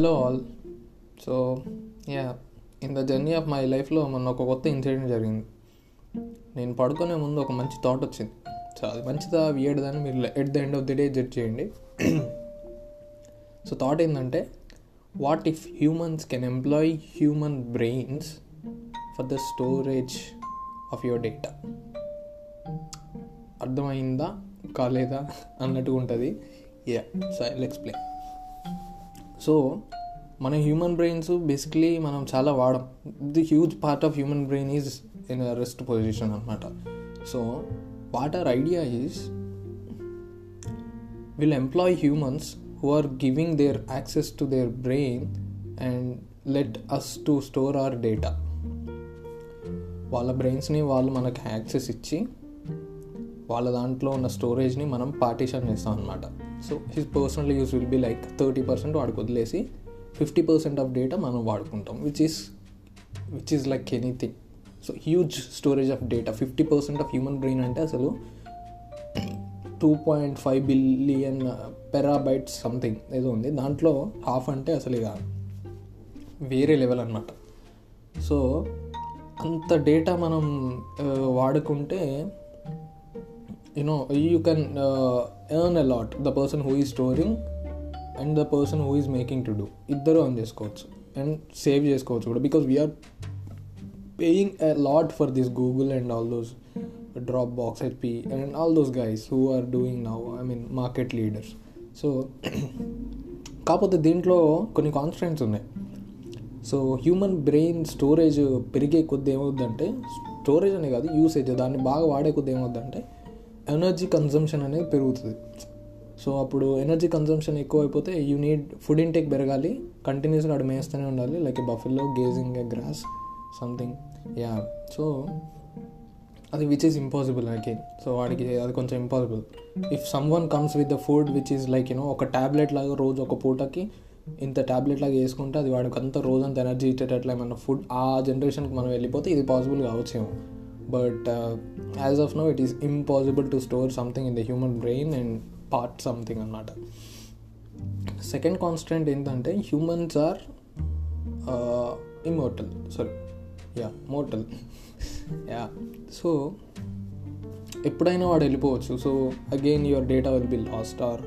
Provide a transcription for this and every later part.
Hello all so ya in the journey of my లైఫ్లో మొన్న ఒక కొత్త ఇన్సిడెంట్ జరిగింది. నేను పడుకునే ముందు ఒక మంచి థాట్ వచ్చింది. సో అది మంచిదా వియర్డ్దని మీరు at the end of the day judge చేయండి. సో థాట్ ఏంటంటే what if humans can employ human brains for the storage of your data అర్థమైందా కాలేదా అన్నట్టుగా ఉంటుంది ya so I explain so మన హ్యూమన్ బ్రెయిన్స్ బేసిక్లీ మనం చాలా వాడం. The huge part of human brain is in rest position అనమాట so what our idea is will employ humans who are giving their access to their brain and let us to store our data వాళ్ళ బ్రెయిన్స్ని వాళ్ళు మనకు access ఇచ్చి వాళ్ళ దాంట్లో ఉన్న స్టోరేజ్ని మనం పార్టీషన్ చేస్తాం అనమాట so his personal use will be like thirty percent వాడికి వదిలేసి ఫిఫ్టీ పర్సెంట్ ఆఫ్ డేటా మనం వాడుకుంటాం which is which is like anything so huge storage of data fifty percent of human brain అంటే అసలు two point five billion petabytes something ఏదో ఉంది. దాంట్లో half అంటే అసలు ఇక వేరే లెవెల్ అనమాట సో అంత డేటా మనం uh, వాడుకుంటే you know you can earn a lot the person who is storing and the person who is making to do ఇద్దరు అర్న్ చేసుకోవచ్చు. అండ్ సేవ్ చేసుకోవచ్చు కూడా. Because we are paying a lot for this Google and all those Dropbox HP and all those guys who are doing now I mean market leaders so కాకపోతే దీంట్లో కొన్ని constants ఉన్నాయి. So human brain storage పెరిగే కొద్ది ఏమవుద్దంటే storage అనే కాదు usage దాన్ని బాగా వాడే కొద్ది ఏమవుద్దంటే ఎనర్జీ కన్జంప్షన్ అనేది పెరుగుతుంది. సో అప్పుడు ఎనర్జీ కన్జంప్షన్ ఎక్కువ అయిపోతే యూ నీడ్ ఫుడ్ ఇంటేక్ పెరగాలి. కంటిన్యూస్గా అక్కడ మేస్తూనే ఉండాలి. Like buffalo grazing a grass something. Ya. So అది which is impossible again so వాడికి అది కొంచెం impossible if someone comes with the food which is like you know ఒక ట్యాబ్లెట్ లాగా రోజు ఒక పూటకి ఇంత ట్యాబ్లెట్ లాగా వేసుకుంటే అది వాడికి అంత రోజంత ఎనర్జీ ఇచ్చేటట్లు ఏమన్నా ఫుడ్ ఆ జనరేషన్కి మనం వెళ్ళిపోతే ఇది పాసిబుల్ కావచ్చేమో. But as of now it is impossible to store something in the human brain and part something అనమాట సెకండ్ కాన్స్టెంట్ ఏంటంటే humans are immortal sorry ya mortal ya so ఎప్పుడైనా వాడు వెళ్ళిపోవచ్చు. So again your data will be lost or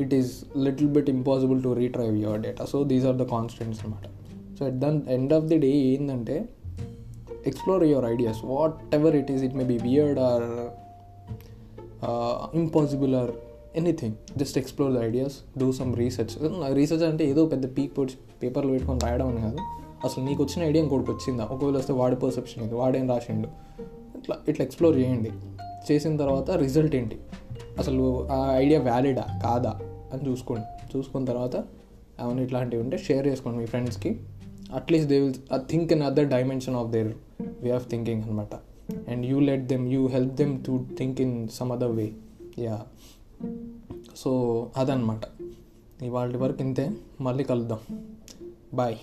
it is little bit impossible to retrieve your data so these are the constants అనమాట so at the end of the day ఏంటంటే explore your ideas whatever it is it may be weird or impossible or anything just explore the ideas do some research research అంటే ఏదో పెద్ద peak పొడి పేపర్లు పెట్టుకొని రాయడం అని కాదు. అసలు నీకు వచ్చిన ఐడియా ఇంకోటికి వచ్చిందా? ఒకవేళ వస్తే వాడి పర్సెప్షన్ ఇది వాడేం రాసిండు? ఇట్లా ఇట్లా ఎక్స్ప్లోర్ చేయండి. చేసిన తర్వాత రిజల్ట్ ఏంటి? అసలు ఆ ఐడియా వ్యాలిడా కాదా? అని చూసుకోండి. చూసుకున్న తర్వాత అవును ఇట్లాంటివి ఉంటే షేర్ చేసుకోండి మీ ఫ్రెండ్స్కి at least they will think in other dimension of their way of thinking అనమాట and you let them you help them to think in some other way ya so అదనమాట ఇవాళ వరకు ఇంతే. మళ్ళీ కలుద్దాం. బాయ్